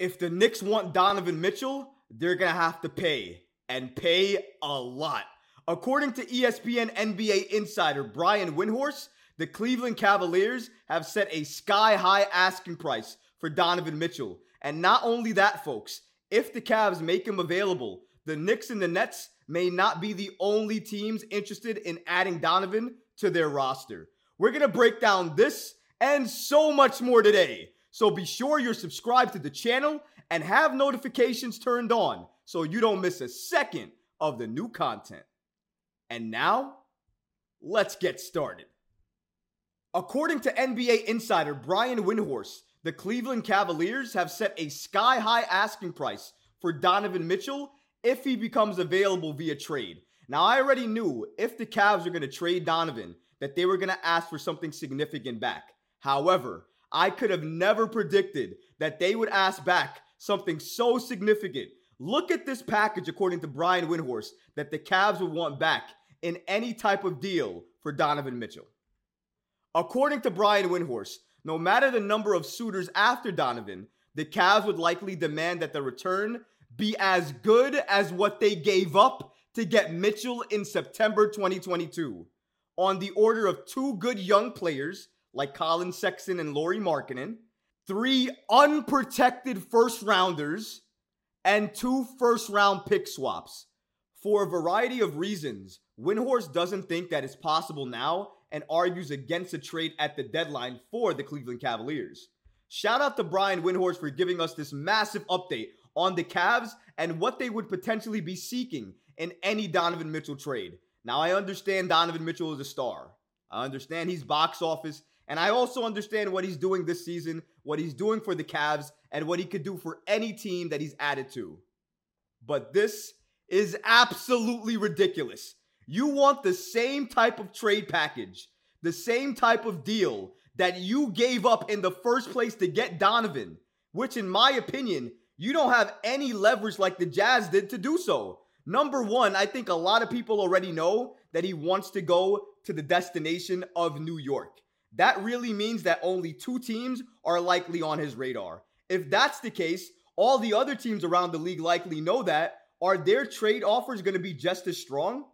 If the Knicks want Donovan Mitchell, they're going to have to pay and pay a lot. According to ESPN NBA insider Brian Windhorst, the Cleveland Cavaliers have set a sky high asking price for Donovan Mitchell. And not only that, folks, if the Cavs make him available, the Knicks and the Nets may not be the only teams interested in adding Donovan to their roster. We're going to break down this and so much more today. So be sure you're subscribed to the channel and have notifications turned on so you don't miss a second of the new content. And now, let's get started. According to NBA insider Brian Windhorst, the Cleveland Cavaliers have set a sky high asking price for Donovan Mitchell if he becomes available via trade. Now, I already knew if the Cavs were going to trade Donovan that they were going to ask for something significant back. However, I could have never predicted that they would ask back something so significant. Look at this package, according to Brian Windhorst, that the Cavs would want back in any type of deal for Donovan Mitchell. According to Brian Windhorst, no matter the number of suitors after Donovan, the Cavs would likely demand that the return be as good as what they gave up to get Mitchell in September 2022. On the order of two good young players like Collin Sexton and Lauri Markkanen, three unprotected first rounders, and two first round pick swaps. For a variety of reasons, Windhorst doesn't think that it's possible now and argues against a trade at the deadline for the Cleveland Cavaliers. Shout out to Brian Windhorst for giving us this massive update on the Cavs and what they would potentially be seeking in any Donovan Mitchell trade. Now, I understand Donovan Mitchell is a star. I understand he's box office, and I also understand what he's doing this season, what he's doing for the Cavs, and what he could do for any team that he's added to. But this is absolutely ridiculous. You want the same type of trade package, the same type of deal that you gave up in the first place to get Donovan, which, in my opinion, you don't have any leverage like the Jazz did to do so. Number one, I think a lot of people already know that he wants to go to the destination of New York. That really means that only two teams are likely on his radar. If that's the case, all the other teams around the league likely know that. Are their trade offers going to be just as strong?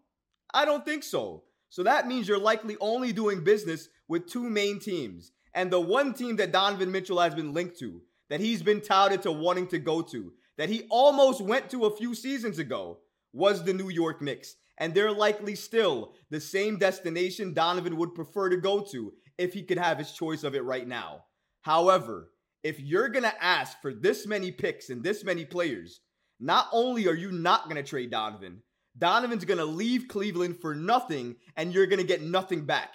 I don't think so. So that means you're likely only doing business with two main teams. And the one team that Donovan Mitchell has been linked to, that he's been touted to wanting to go to, that he almost went to a few seasons ago, was the New York Knicks. And they're likely still the same destination Donovan would prefer to go to if he could have his choice of it right now. However, if you're going to ask for this many picks and this many players, not only are you not going to trade Donovan, Donovan's going to leave Cleveland for nothing and you're going to get nothing back.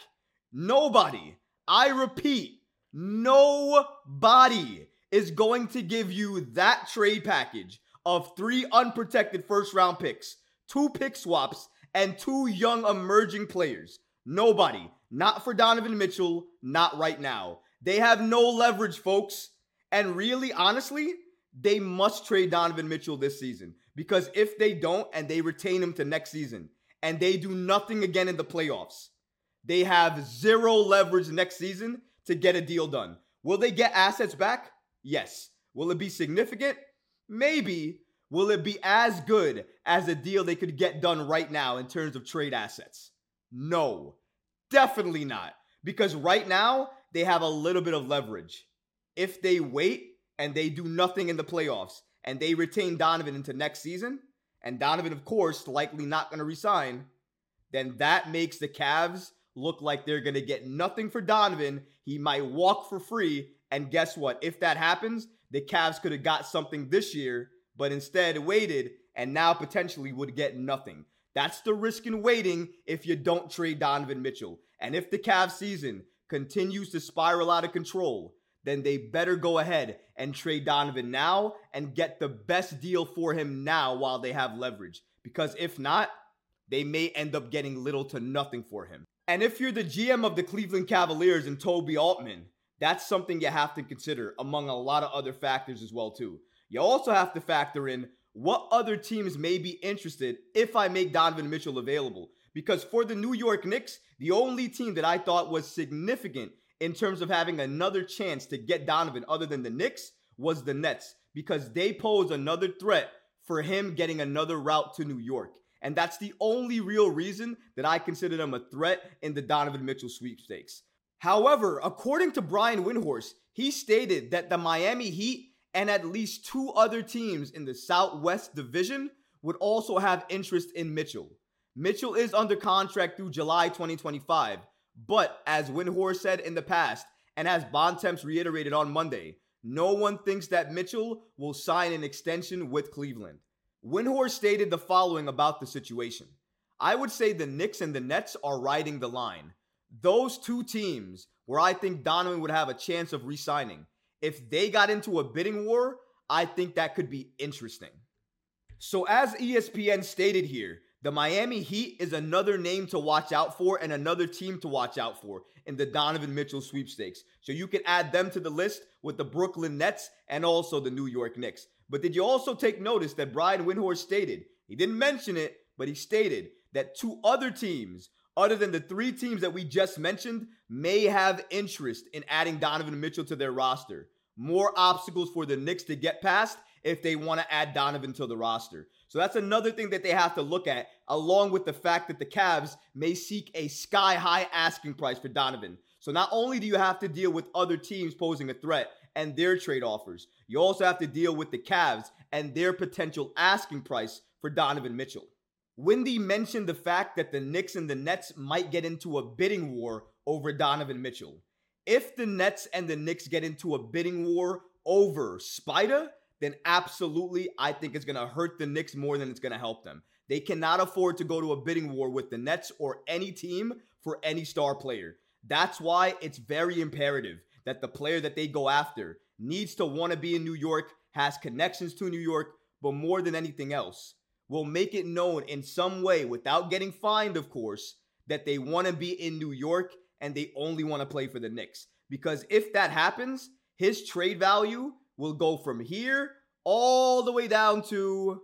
Nobody, I repeat, nobody is going to give you that trade package of three unprotected first round picks, two pick swaps, and two young emerging players. Nobody. Not for Donovan Mitchell, not right now. They have no leverage, folks. And really, honestly, they must trade Donovan Mitchell this season. Because if they don't and they retain him to next season and they do nothing again in the playoffs, they have zero leverage next season to get a deal done. Will they get assets back? Yes. Will it be significant? Maybe. Will it be as good as a deal they could get done right now in terms of trade assets? No. Definitely not. Because right now, they have a little bit of leverage. If they wait and they do nothing in the playoffs and they retain Donovan into next season, and Donovan, of course, likely not going to resign, then that makes the Cavs look like they're going to get nothing for Donovan. He might walk for free. And guess what? If that happens, the Cavs could have got something this year, but instead waited and now potentially would get nothing. That's the risk in waiting if you don't trade Donovan Mitchell. And if the Cavs season continues to spiral out of control, then they better go ahead and trade Donovan now and get the best deal for him now while they have leverage. Because if not, they may end up getting little to nothing for him. And if you're the GM of the Cleveland Cavaliers and Koby Altman, that's something you have to consider among a lot of other factors as well too. You also have to factor in what other teams may be interested if I make Donovan Mitchell available. Because for the New York Knicks, the only team that I thought was significant in terms of having another chance to get Donovan other than the Knicks was the Nets. because they pose another threat for him getting another route to New York. And that's the only real reason that I consider them a threat in the Donovan Mitchell sweepstakes. However, according to Brian Windhorst, he stated that the Miami Heat and at least two other teams in the Southwest Division would also have interest in Mitchell. Mitchell is under contract through July 2025, but as Windhorst said in the past, and as Bontemps reiterated on Monday, no one thinks that Mitchell will sign an extension with Cleveland. Windhorst stated the following about the situation. I would say the Knicks and the Nets are riding the line. Those two teams where I think Donovan would have a chance of re-signing. If they got into a bidding war, I think that could be interesting. So as ESPN stated here, the Miami Heat is another name to watch out for and another team to watch out for in the Donovan Mitchell sweepstakes. So you can add them to the list with the Brooklyn Nets and also the New York Knicks. But did you also take notice that Brian Windhorst stated, he didn't mention it, but he stated that two other teams, other than the three teams that we just mentioned, may have interest in adding Donovan Mitchell to their roster. More obstacles for the Knicks to get past if they want to add Donovan to the roster. So that's another thing that they have to look at, along with the fact that the Cavs may seek a sky high asking price for Donovan. So not only do you have to deal with other teams posing a threat and their trade offers, you also have to deal with the Cavs and their potential asking price for Donovan Mitchell. Windy mentioned the fact that the Knicks and the Nets might get into a bidding war over Donovan Mitchell. If the Nets and the Knicks get into a bidding war over Spida, then absolutely I think it's going to hurt the Knicks more than it's going to help them. They cannot afford to go to a bidding war with the Nets or any team for any star player. That's why it's very imperative that the player that they go after needs to want to be in New York, has connections to New York, but more than anything else, will make it known in some way without getting fined, of course, that they want to be in New York and they only want to play for the Knicks. Because if that happens, his trade value will go from here all the way down to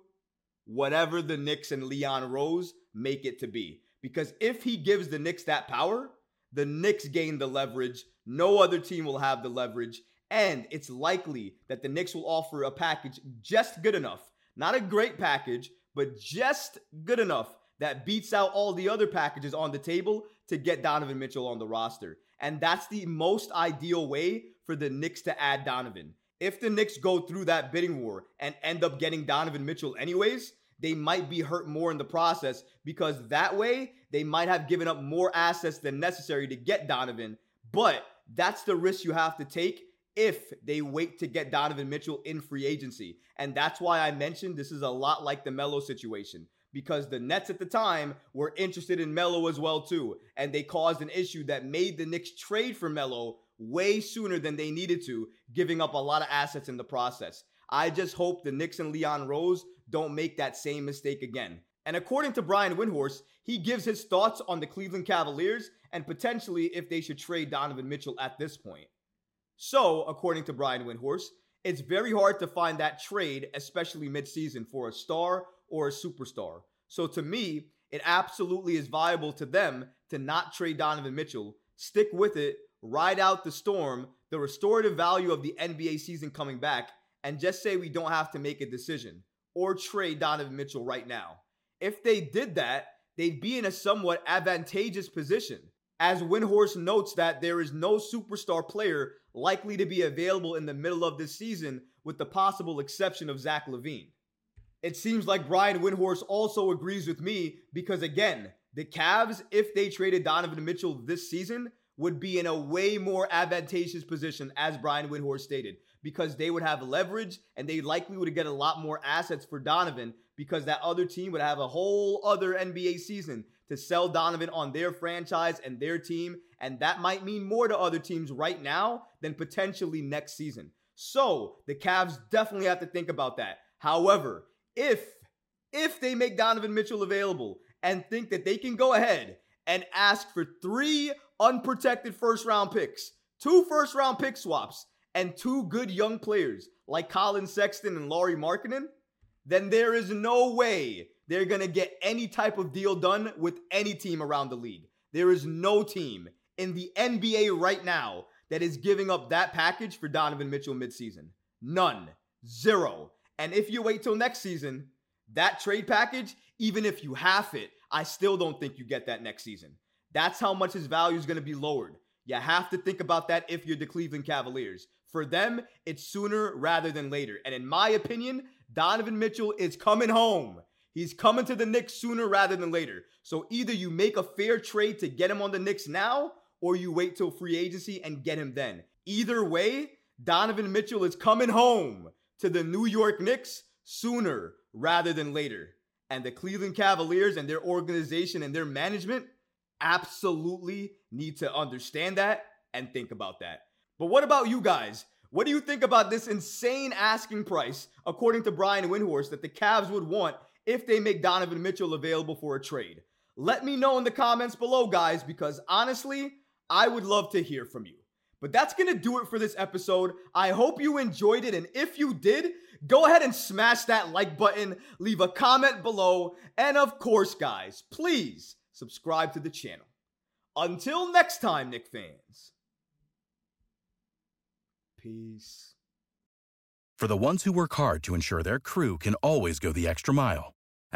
whatever the Knicks and Leon Rose make it to be. Because if he gives the Knicks that power, the Knicks gain the leverage. No other team will have the leverage. And it's likely that the Knicks will offer a package just good enough. Not a great package, but just good enough that beats out all the other packages on the table to get Donovan Mitchell on the roster. And that's the most ideal way for the Knicks to add Donovan if the Knicks go through that bidding war and end up getting Donovan Mitchell anyways, they might be hurt more in the process because that way they might have given up more assets than necessary to get Donovan. But that's the risk you have to take if they wait to get Donovan Mitchell in free agency. And that's why I mentioned this is a lot like the Melo situation because the Nets at the time were interested in Melo as well too, and they caused an issue that made the Knicks trade for Melo way sooner than they needed to, giving up a lot of assets in the process. I just hope the Knicks and Leon Rose don't make that same mistake again. And according to Brian Windhorst, he gives his thoughts on the Cleveland Cavaliers and potentially if they should trade Donovan Mitchell at this point. So, according to Brian Windhorst, it's very hard to find that trade, especially midseason, for a star or a superstar. So, to me, it absolutely is viable to them to not trade Donovan Mitchell, stick with it, ride out the storm, the restorative value of the NBA season coming back, and just say we don't have to make a decision or trade Donovan Mitchell right now. If they did that, they'd be in a somewhat advantageous position. As Windhorst notes that there is no superstar player likely to be available in the middle of this season, with the possible exception of Zach LaVine. It seems like Brian Windhorst also agrees with me because, again, the Cavs, if they traded Donovan Mitchell this season, would be in a way more advantageous position, as Brian Windhorst stated, because they would have leverage and they likely would get a lot more assets for Donovan because that other team would have a whole other NBA season to sell Donovan on their franchise and their team. And that might mean more to other teams right now than potentially next season. So the Cavs definitely have to think about that. However, if if they make Donovan Mitchell available and think that they can go ahead and ask for three unprotected first round picks, two first round pick swaps, and two good young players like Collin Sexton and Lauri Markkanen, then there is no way they're going to get any type of deal done with any team around the league. There is no team in the NBA right now that is giving up that package for Donovan Mitchell midseason. None. Zero. And if you wait till next season, that trade package, even if you half it, I still don't think you get that next season. That's how much his value is going to be lowered. You have to think about that if you're the Cleveland Cavaliers. For them, it's sooner rather than later. And in my opinion, Donovan Mitchell is coming home. He's coming to the Knicks sooner rather than later. So either you make a fair trade to get him on the Knicks now, or you wait till free agency and get him then. Either way, Donovan Mitchell is coming home to the New York Knicks sooner rather than later. And the Cleveland Cavaliers and their organization and their management absolutely need to understand that and think about that. But what about you guys? What do you think about this insane asking price, according to Brian Windhorst, that the Cavs would want if they make Donovan Mitchell available for a trade? Let me know in the comments below, guys, because honestly, I would love to hear from you. But that's going to do it for this episode. I hope you enjoyed it. And if you did, go ahead and smash that like button, leave a comment below. And of course, guys, please subscribe to the channel. Until next time, Knick fans. Peace. For the ones who work hard to ensure their crew can always go the extra mile,